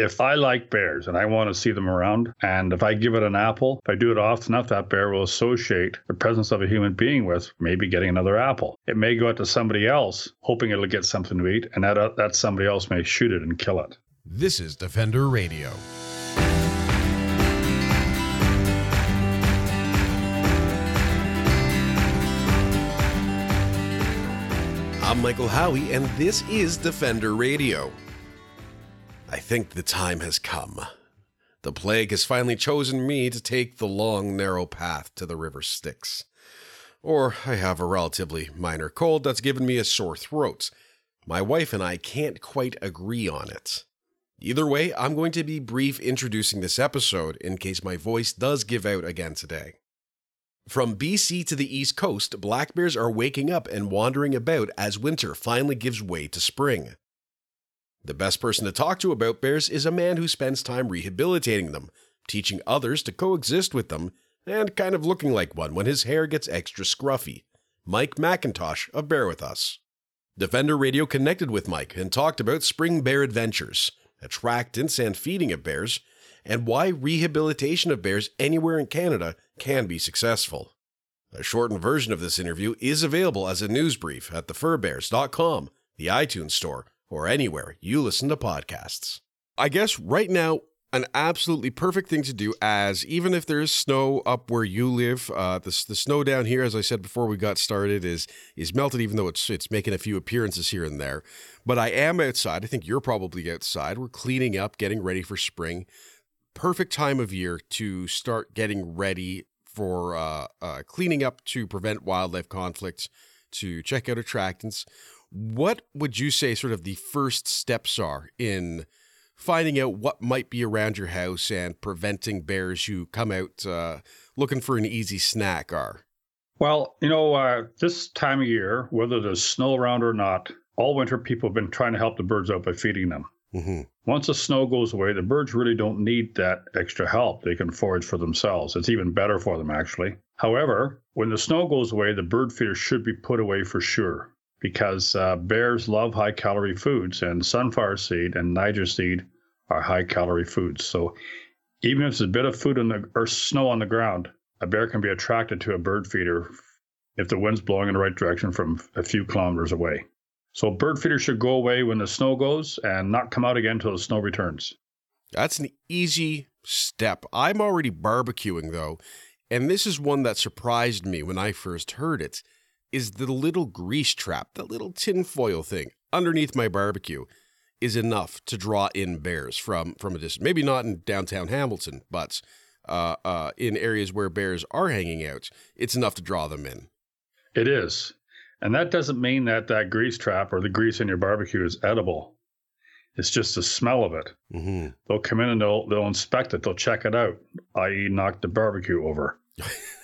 If I like bears and I want to see them around, and if I give it an apple, if I do it often enough, that bear will associate the presence of a human being with maybe getting another apple. It may go out to somebody else, hoping it'll get something to eat, and that, uh, that somebody else may shoot it and kill it. This is Defender Radio. I'm Michael Howie, and this is Defender Radio. I think the time has come. The plague has finally chosen me to take the long, narrow path to the river Styx. Or I have a relatively minor cold that's given me a sore throat. My wife and I can't quite agree on it. Either way, I'm going to be brief introducing this episode in case my voice does give out again today. From BC to the East Coast, black bears are waking up and wandering about as winter finally gives way to spring. The best person to talk to about bears is a man who spends time rehabilitating them, teaching others to coexist with them, and kind of looking like one when his hair gets extra scruffy. Mike McIntosh of Bear With Us. Defender Radio connected with Mike and talked about spring bear adventures, attractants and feeding of bears, and why rehabilitation of bears anywhere in Canada can be successful. A shortened version of this interview is available as a news brief at thefurbearers.com, the iTunes Store, or anywhere you listen to podcasts. I guess right now, an absolutely perfect thing to do as even if there's snow up where you live, uh, the, the snow down here, as I said before we got started, is is melted, even though it's it's making a few appearances here and there. But I am outside. I think you're probably outside. We're cleaning up, getting ready for spring. Perfect time of year to start getting ready for uh, uh, cleaning up to prevent wildlife conflicts, to check out attractants. What would you say sort of the first steps are in finding out what might be around your house and preventing bears who come out uh, looking for an easy snack are? Well, you know, uh, this time of year, whether there's snow around or not, all winter people have been trying to help the birds out by feeding them. Mm-hmm. Once the snow goes away, the birds really don't need that extra help. They can forage for themselves. It's even better for them, actually. However, when the snow goes away, the bird feeder should be put away for sure because uh, bears love high calorie foods, and sunflower seed and Niger seed are high calorie foods. So even if there's a bit of food on the or snow on the ground, a bear can be attracted to a bird feeder if the wind's blowing in the right direction from a few kilometers away. So bird feeder should go away when the snow goes and not come out again until the snow returns. That's an easy step. I'm already barbecuing though, and this is one that surprised me when I first heard it is the little grease trap, the little tinfoil thing underneath my barbecue is enough to draw in bears from from a distance. Maybe not in downtown Hamilton, but uh, uh, in areas where bears are hanging out, it's enough to draw them in. It is, and that doesn't mean that that grease trap or the grease in your barbecue is edible. It's just the smell of it. Mm-hmm. They'll come in and they'll they'll inspect it. They'll check it out, i.e., knock the barbecue over.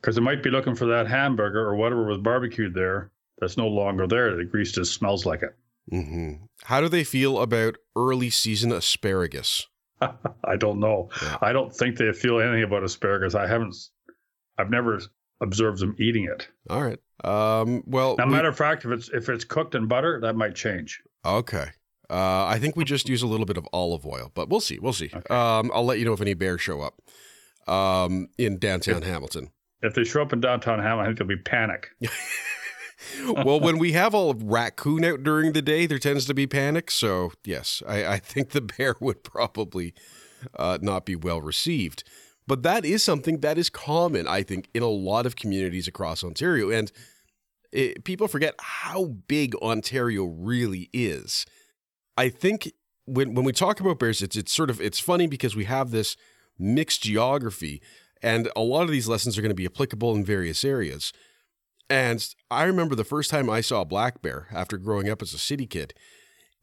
because it might be looking for that hamburger or whatever was barbecued there that's no longer there. The grease just smells like it. Mm-hmm. How do they feel about early season asparagus? I don't know. Yeah. I don't think they feel anything about asparagus. I haven't. I've never observed them eating it. All right. Um, well, now, we, matter of fact, if it's if it's cooked in butter, that might change. Okay. Uh, I think we just use a little bit of olive oil, but we'll see. We'll see. Okay. Um, I'll let you know if any bears show up um, in downtown Hamilton if they show up in downtown Hamilton, I think there'll be panic. well, when we have all of raccoon out during the day, there tends to be panic. So, yes, I, I think the bear would probably uh, not be well received. But that is something that is common, I think, in a lot of communities across Ontario. And it, people forget how big Ontario really is. I think when when we talk about bears, it's it's sort of it's funny because we have this mixed geography and a lot of these lessons are going to be applicable in various areas. And I remember the first time I saw a black bear after growing up as a city kid.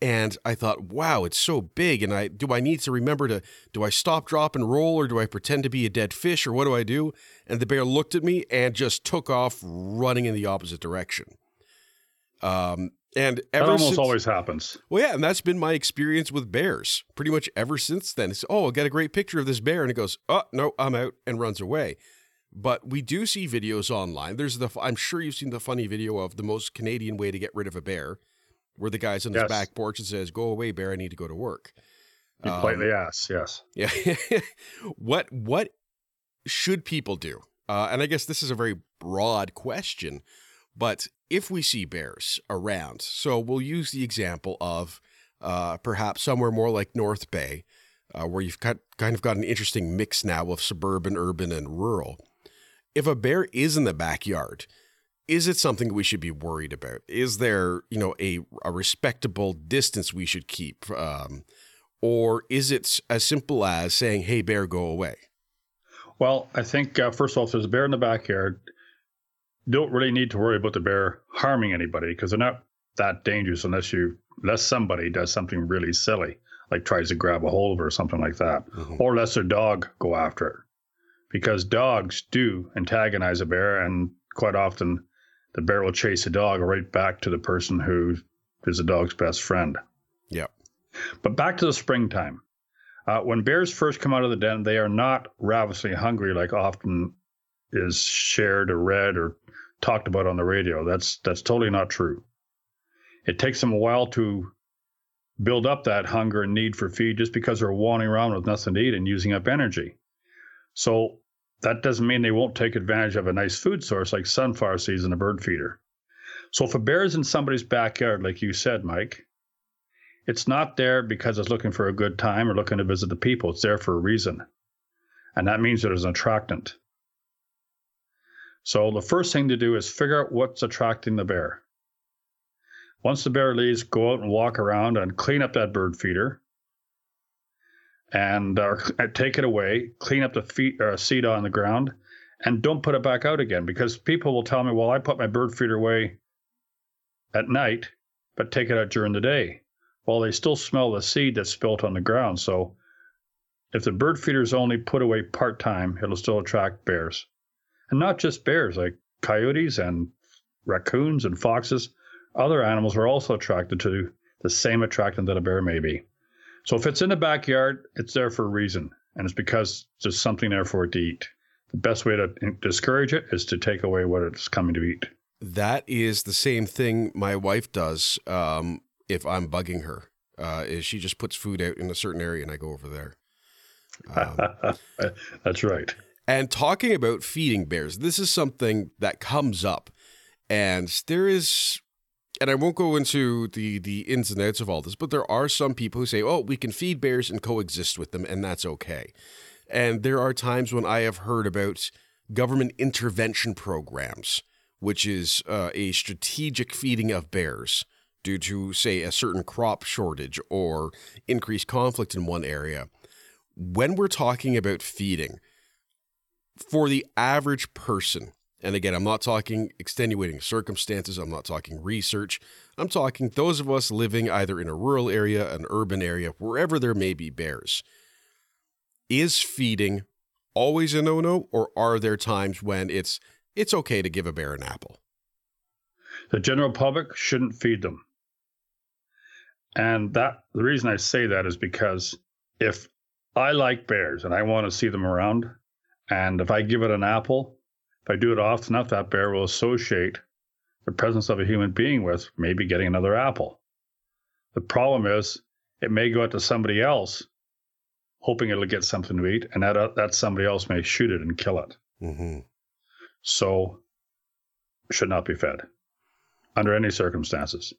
And I thought, wow, it's so big. And I do I need to remember to do I stop, drop, and roll, or do I pretend to be a dead fish, or what do I do? And the bear looked at me and just took off running in the opposite direction. Um, and ever that almost since, always happens. Well, yeah, and that's been my experience with bears pretty much ever since then. It's oh, I got a great picture of this bear, and it goes, oh no, I'm out, and runs away. But we do see videos online. There's the I'm sure you've seen the funny video of the most Canadian way to get rid of a bear, where the guy's on his yes. back porch and says, "Go away, bear. I need to go to work." You um, politely ask, yes. Yeah. what what should people do? Uh, and I guess this is a very broad question, but if we see bears around, so we'll use the example of uh, perhaps somewhere more like North Bay, uh, where you've got kind of got an interesting mix now of suburban, urban, and rural. If a bear is in the backyard, is it something we should be worried about? Is there, you know, a, a respectable distance we should keep? Um, or is it as simple as saying, hey, bear, go away? Well, I think, uh, first of all, if there's a bear in the backyard, don't really need to worry about the bear harming anybody because they're not that dangerous unless you unless somebody does something really silly like tries to grab a hold of it or something like that, mm-hmm. or lets their dog go after it. Because dogs do antagonize a bear, and quite often the bear will chase a dog right back to the person who is the dog's best friend. Yeah. But back to the springtime. Uh, when bears first come out of the den, they are not ravenously hungry like often is shared or read or talked about on the radio. That's that's totally not true. It takes them a while to build up that hunger and need for feed just because they're wandering around with nothing to eat and using up energy. So that doesn't mean they won't take advantage of a nice food source like sunflower seeds and a bird feeder. So if a bear is in somebody's backyard, like you said, Mike, it's not there because it's looking for a good time or looking to visit the people. It's there for a reason. And that means it is an attractant. So the first thing to do is figure out what's attracting the bear. Once the bear leaves, go out and walk around and clean up that bird feeder and uh, take it away, clean up the feet, uh, seed on the ground, and don't put it back out again because people will tell me, well, I put my bird feeder away at night, but take it out during the day. Well, they still smell the seed that's spilt on the ground. So if the bird feeder is only put away part time, it'll still attract bears. And not just bears, like coyotes and raccoons and foxes other animals are also attracted to the same attractant that a bear may be. So if it's in the backyard, it's there for a reason, and it's because there's something there for it to eat. The best way to discourage it is to take away what it's coming to eat. That is the same thing my wife does um, if I'm bugging her. Uh, is she just puts food out in a certain area and I go over there. Um, That's right. And talking about feeding bears, this is something that comes up, and there is and I won't go into the the ins and outs of all this, but there are some people who say, "Oh, we can feed bears and coexist with them, and that's okay." And there are times when I have heard about government intervention programs, which is uh, a strategic feeding of bears due to, say, a certain crop shortage or increased conflict in one area. When we're talking about feeding, for the average person, and again, I'm not talking extenuating circumstances, I'm not talking research. I'm talking those of us living either in a rural area, an urban area, wherever there may be bears. Is feeding always a no-no or are there times when it's it's okay to give a bear an apple? The general public shouldn't feed them. And that the reason I say that is because if I like bears and I want to see them around, and if I give it an apple, if I do it often enough, that bear will associate the presence of a human being with maybe getting another apple. The problem is it may go out to somebody else hoping it'll get something to eat, and that, uh, that somebody else may shoot it and kill it. Mm-hmm. So, should not be fed under any circumstances.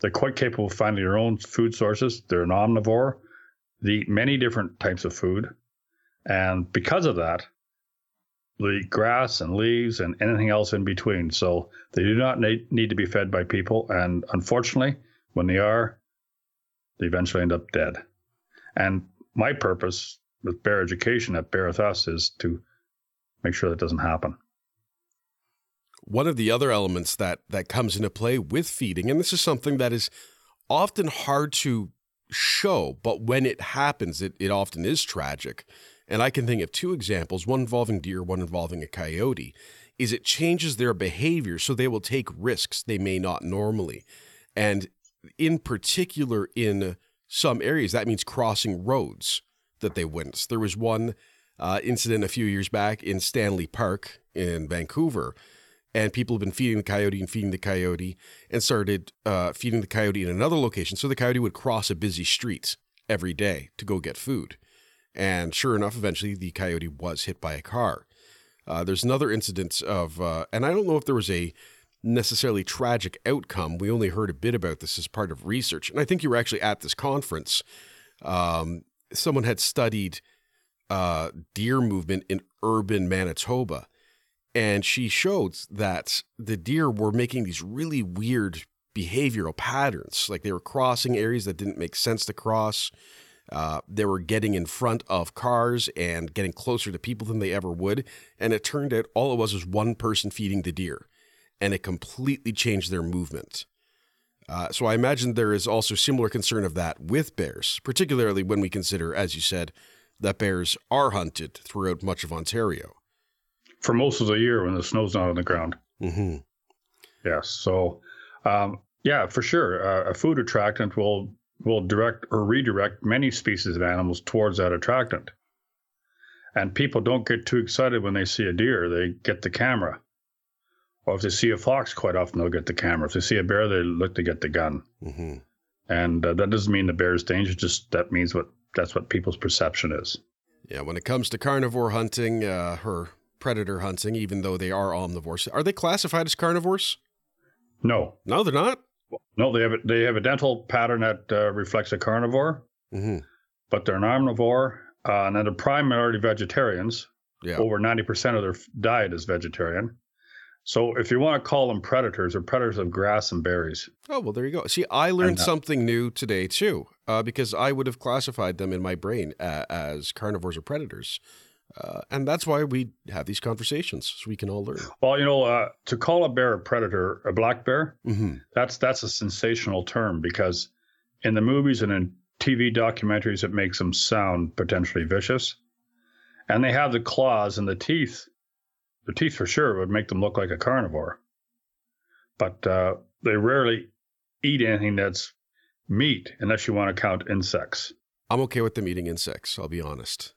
They're quite capable of finding their own food sources. They're an omnivore. They eat many different types of food. And because of that, the grass and leaves and anything else in between. So they do not need, need to be fed by people. And unfortunately, when they are, they eventually end up dead. And my purpose with Bear Education at Bear with Us is to make sure that doesn't happen. One of the other elements that that comes into play with feeding, and this is something that is often hard to show, but when it happens, it, it often is tragic, and I can think of two examples, one involving deer, one involving a coyote, is it changes their behavior so they will take risks they may not normally. And in particular, in some areas, that means crossing roads that they wouldn't. There was one uh, incident a few years back in Stanley Park in Vancouver, and people have been feeding the coyote and feeding the coyote and started uh, feeding the coyote in another location. So the coyote would cross a busy street every day to go get food. And sure enough, eventually the coyote was hit by a car. Uh, there's another incident of, uh, and I don't know if there was a necessarily tragic outcome. We only heard a bit about this as part of research. And I think you were actually at this conference. Um, someone had studied uh, deer movement in urban Manitoba. And she showed that the deer were making these really weird behavioral patterns. Like they were crossing areas that didn't make sense to cross. Uh, they were getting in front of cars and getting closer to people than they ever would. And it turned out all it was was one person feeding the deer, and it completely changed their movement. Uh, so I imagine there is also similar concern of that with bears, particularly when we consider, as you said, that bears are hunted throughout much of Ontario. For most of the year when the snow's not on the ground. Mm-hmm. Yes. So, um, yeah, for sure. Uh, a food attractant will will direct or redirect many species of animals towards that attractant. And people don't get too excited when they see a deer, they get the camera. Or if they see a fox, quite often they'll get the camera. If they see a bear, they look to get the gun. Mm-hmm. And uh, that doesn't mean the bear is dangerous, just that means what that's what people's perception is. Yeah, when it comes to carnivore hunting uh, or predator hunting, even though they are omnivores, are they classified as carnivores? No. No, they're not. No, they have a, they have a dental pattern that uh, reflects a carnivore, mm-hmm. but they're an omnivore, uh, and they're primarily vegetarians. Yeah. Over ninety percent of their diet is vegetarian. So if you want to call them predators, they're predators of grass and berries. Oh well, there you go. See, I learned and, uh, something new today too, uh, because I would have classified them in my brain uh, as carnivores or predators. Uh, and that's why we have these conversations so we can all learn. Well, you know, uh, to call a bear a predator, a black bear, mm-hmm. that's that's a sensational term because in the movies and in TV documentaries, it makes them sound potentially vicious, and they have the claws and the teeth. The teeth, for sure, would make them look like a carnivore, but uh, they rarely eat anything that's meat unless you want to count insects. I'm okay with them eating insects. I'll be honest.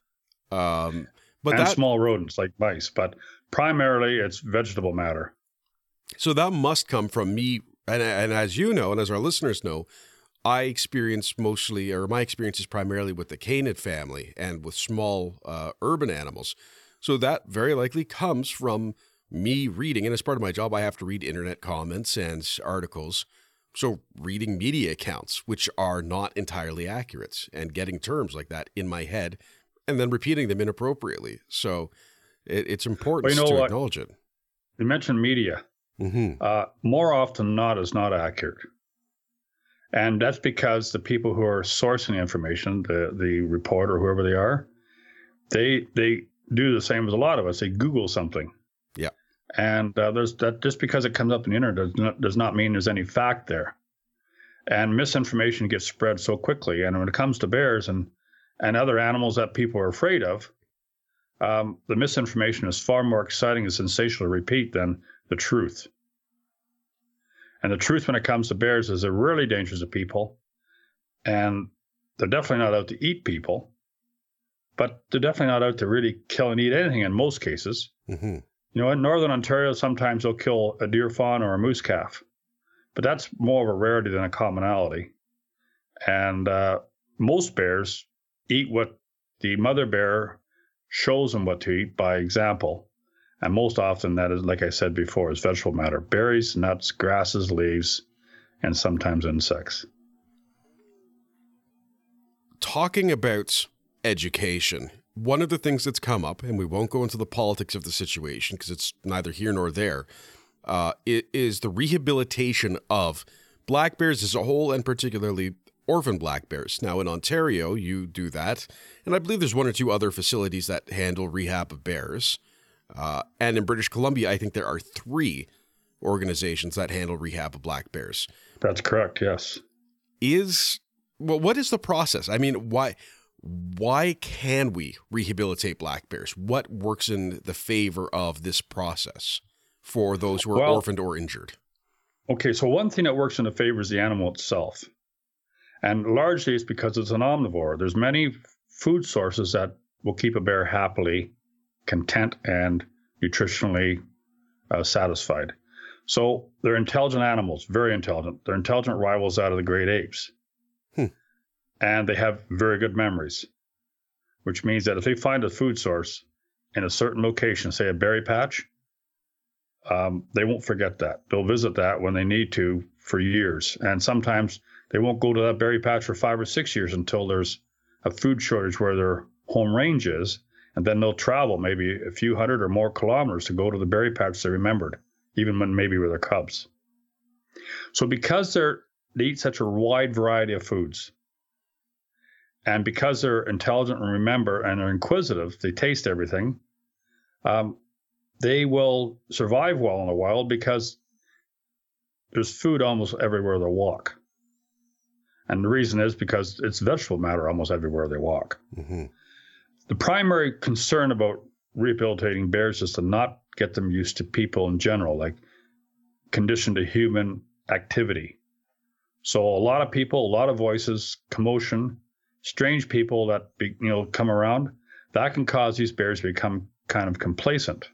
Um, but and that, small rodents like mice, but primarily it's vegetable matter. So that must come from me, and, and as you know, and as our listeners know, I experience mostly, or my experience is primarily with the canid family and with small uh, urban animals. So that very likely comes from me reading, and as part of my job, I have to read internet comments and articles. So reading media accounts, which are not entirely accurate, and getting terms like that in my head and then repeating them inappropriately. So it, it's important well, you know to acknowledge it. You mentioned media. Mm-hmm. Uh, more often than not, is not accurate. And that's because the people who are sourcing the information, the the reporter, whoever they are, they they do the same as a lot of us. They Google something. Yeah. And uh, there's that just because it comes up in the internet does not, does not mean there's any fact there. And misinformation gets spread so quickly. And when it comes to bears and and other animals that people are afraid of, um, the misinformation is far more exciting and sensational to repeat than the truth. And the truth when it comes to bears is they're really dangerous to people, and they're definitely not out to eat people, but they're definitely not out to really kill and eat anything in most cases. Mm-hmm. You know, in northern Ontario, sometimes they'll kill a deer fawn or a moose calf, but that's more of a rarity than a commonality. And uh, most bears eat what the mother bear shows them what to eat by example. And most often, that is, like I said before, is vegetable matter berries, nuts, grasses, leaves, and sometimes insects. Talking about education, one of the things that's come up, and we won't go into the politics of the situation because it's neither here nor there, uh, is the rehabilitation of black bears as a whole, and particularly orphan black bears. Now, in Ontario, you do that, and I believe there's one or two other facilities that handle rehab of bears. Uh, and in British Columbia, I think there are three organizations that handle rehab of black bears. That's correct. Yes. Is well, what is the process? I mean, why why can we rehabilitate black bears? What works in the favor of this process for those who are well, orphaned or injured? Okay, so one thing that works in the favor is the animal itself. And largely it's because it's an omnivore. There's many food sources that will keep a bear happily content and nutritionally uh, satisfied. So they're intelligent animals, very intelligent. They're intelligent rivals out of the great apes. Hmm. and they have very good memories, which means that if they find a food source in a certain location, say a berry patch, um, they won't forget that. They'll visit that when they need to for years. And sometimes they won't go to that berry patch for five or six years until there's a food shortage where their home range is. And then they'll travel maybe a few hundred or more kilometers to go to the berry patch they remembered, even when maybe with their cubs. So because they're, they eat such a wide variety of foods, and because they're intelligent and remember and are inquisitive, they taste everything. Um, they will survive well in the wild because there's food almost everywhere they walk. And the reason is because it's vegetable matter almost everywhere they walk. Mm-hmm. The primary concern about rehabilitating bears is to not get them used to people in general, like conditioned to human activity. So a lot of people, a lot of voices, commotion, strange people that be, you know come around, that can cause these bears to become kind of complacent.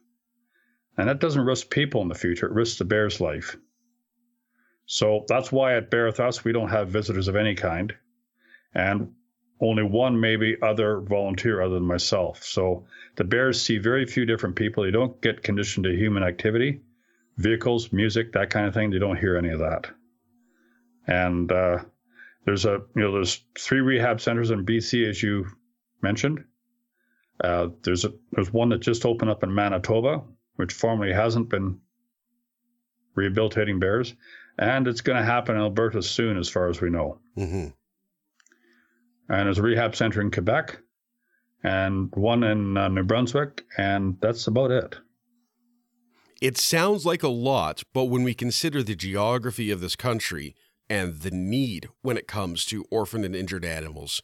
And that doesn't risk people in the future, it risks the bear's life. So that's why at Bear With Us, we don't have visitors of any kind. And only one maybe other volunteer other than myself. So the bears see very few different people. They don't get conditioned to human activity, vehicles, music, that kind of thing. They don't hear any of that. And uh, there's a you know there's three rehab centers in BC as you mentioned. Uh, there's a there's one that just opened up in Manitoba, which formerly hasn't been rehabilitating bears, and it's going to happen in Alberta soon, as far as we know. Mm-hmm. And there's a rehab center in Quebec, and one in uh, New Brunswick, and that's about it. It sounds like a lot, but when we consider the geography of this country and the need when it comes to orphaned and injured animals,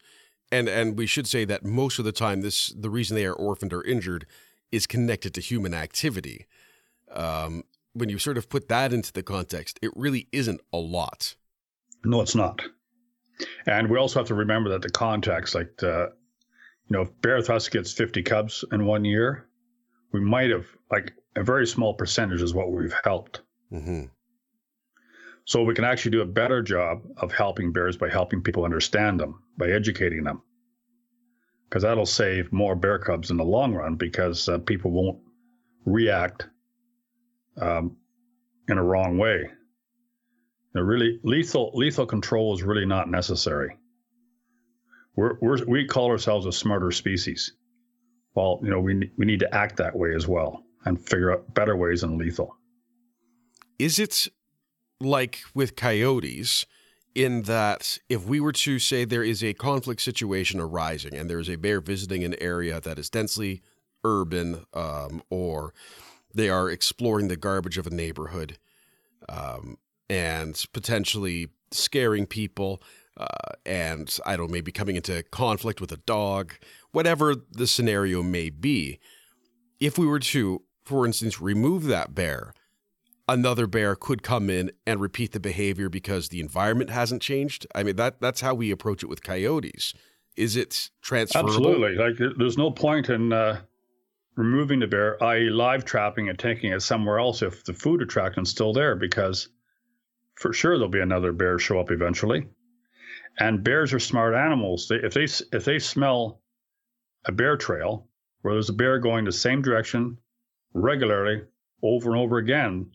and and we should say that most of the time this the reason they are orphaned or injured is connected to human activity. Um, when you sort of put that into the context, it really isn't a lot. No, it's not. And we also have to remember that the context, like the, you know, if Bear With gets 50 cubs in one year, we might have like a very small percentage is what we've helped. Mm-hmm. So we can actually do a better job of helping bears by helping people understand them, by educating them because that'll save more bear cubs in the long run because uh, people won't react um, in a wrong way. You really lethal lethal control is really not necessary. We're, we're, we call ourselves a smarter species. Well, you know, we we need to act that way as well and figure out better ways than lethal. Is it like with coyotes? in that if we were to say there is a conflict situation arising and there is a bear visiting an area that is densely urban um, or they are exploring the garbage of a neighborhood um, and potentially scaring people uh, and I don't know, maybe coming into conflict with a dog, whatever the scenario may be. If we were to, for instance, remove that bear another bear could come in and repeat the behavior because the environment hasn't changed. I mean that that's how we approach it with coyotes. Is it transferable? Absolutely. Like there's no point in uh, removing the bear, i.e., live trapping and taking it somewhere else if the food attractant's still there, because for sure there'll be another bear show up eventually. And bears are smart animals. They, if they if they smell a bear trail where there's a bear going the same direction regularly over and over again,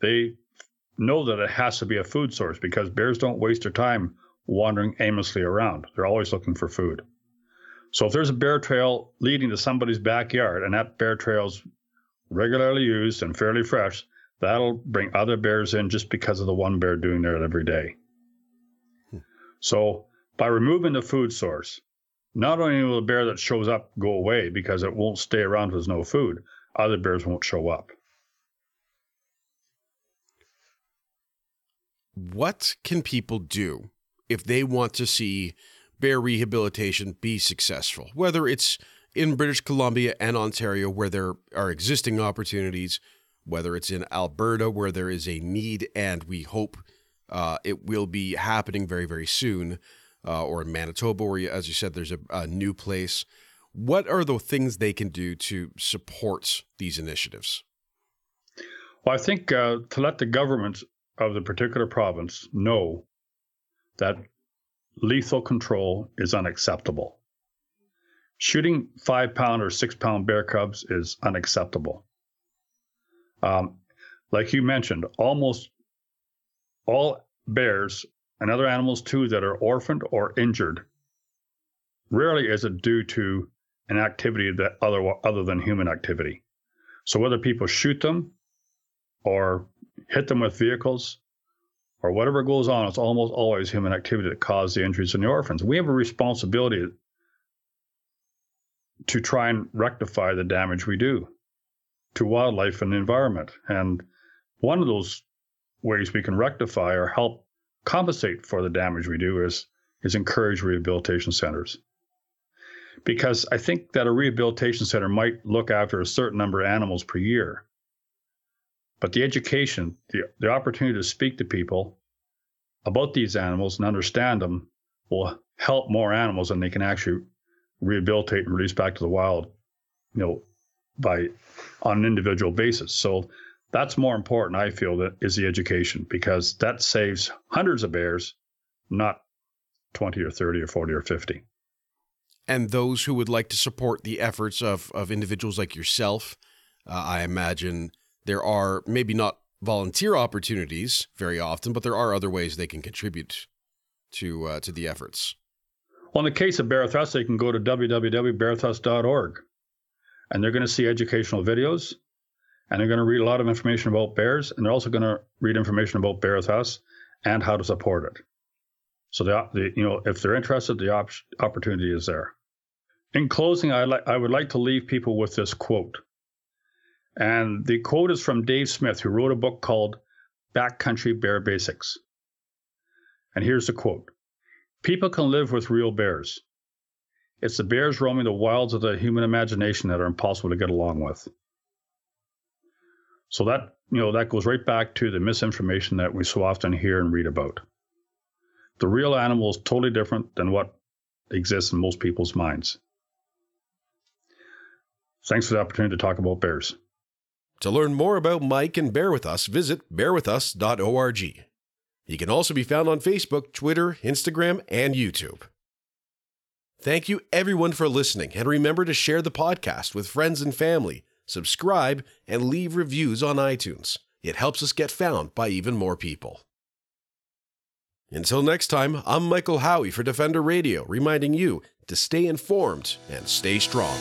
they know that it has to be a food source because bears don't waste their time wandering aimlessly around. They're always looking for food. So if there's a bear trail leading to somebody's backyard and that bear trail's regularly used and fairly fresh, that'll bring other bears in just because of the one bear doing that every day. Hmm. So by removing the food source, not only will the bear that shows up go away because it won't stay around if there's no food, other bears won't show up. what can people do if they want to see bear rehabilitation be successful? Whether it's in British Columbia and Ontario, where there are existing opportunities, whether it's in Alberta, where there is a need and we hope uh, it will be happening very, very soon, uh, or in Manitoba, where, as you said, there's a, a new place. What are the things they can do to support these initiatives? Well, I think uh, to let the government of the particular province know that lethal control is unacceptable. Shooting five pound or six pound bear cubs is unacceptable. Um, like you mentioned, almost all bears and other animals too that are orphaned or injured rarely is it due to an activity that other other than human activity. So whether people shoot them or hit them with vehicles or whatever goes on, it's almost always human activity that caused the injuries in the orphans. We have a responsibility to try and rectify the damage we do to wildlife and the environment. And one of those ways we can rectify or help compensate for the damage we do is is encourage rehabilitation centers. Because I think that a rehabilitation center might look after a certain number of animals per year. But the education, the, the opportunity to speak to people about these animals and understand them will help more animals and they can actually rehabilitate and release back to the wild, you know, by on an individual basis. So that's more important, I feel, that is the education because that saves hundreds of bears, not 20 or 30 or 40 or 50. And those who would like to support the efforts of, of individuals like yourself, uh, I imagine there are maybe not volunteer opportunities very often, but there are other ways they can contribute to uh, to the efforts. Well, in the case of Bear With Us, they can go to www.bearwithus.org and they're going to see educational videos and they're going to read a lot of information about bears and they're also going to read information about Bear With Us and how to support it. So the, the you know if they're interested, the op- opportunity is there. In closing, I like I would like to leave people with this quote. And the quote is from Dave Smith, who wrote a book called Backcountry Bear Basics. And here's the quote People can live with real bears. It's the bears roaming the wilds of the human imagination that are impossible to get along with. So that, you know, that goes right back to the misinformation that we so often hear and read about. The real animal is totally different than what exists in most people's minds. Thanks for the opportunity to talk about bears. To learn more about Mike and Bear With Us, visit bearwithus.org. He can also be found on Facebook, Twitter, Instagram, and YouTube. Thank you everyone for listening, and remember to share the podcast with friends and family, subscribe, and leave reviews on iTunes. It helps us get found by even more people. Until next time, I'm Michael Howie for Defender Radio, reminding you to stay informed and stay strong.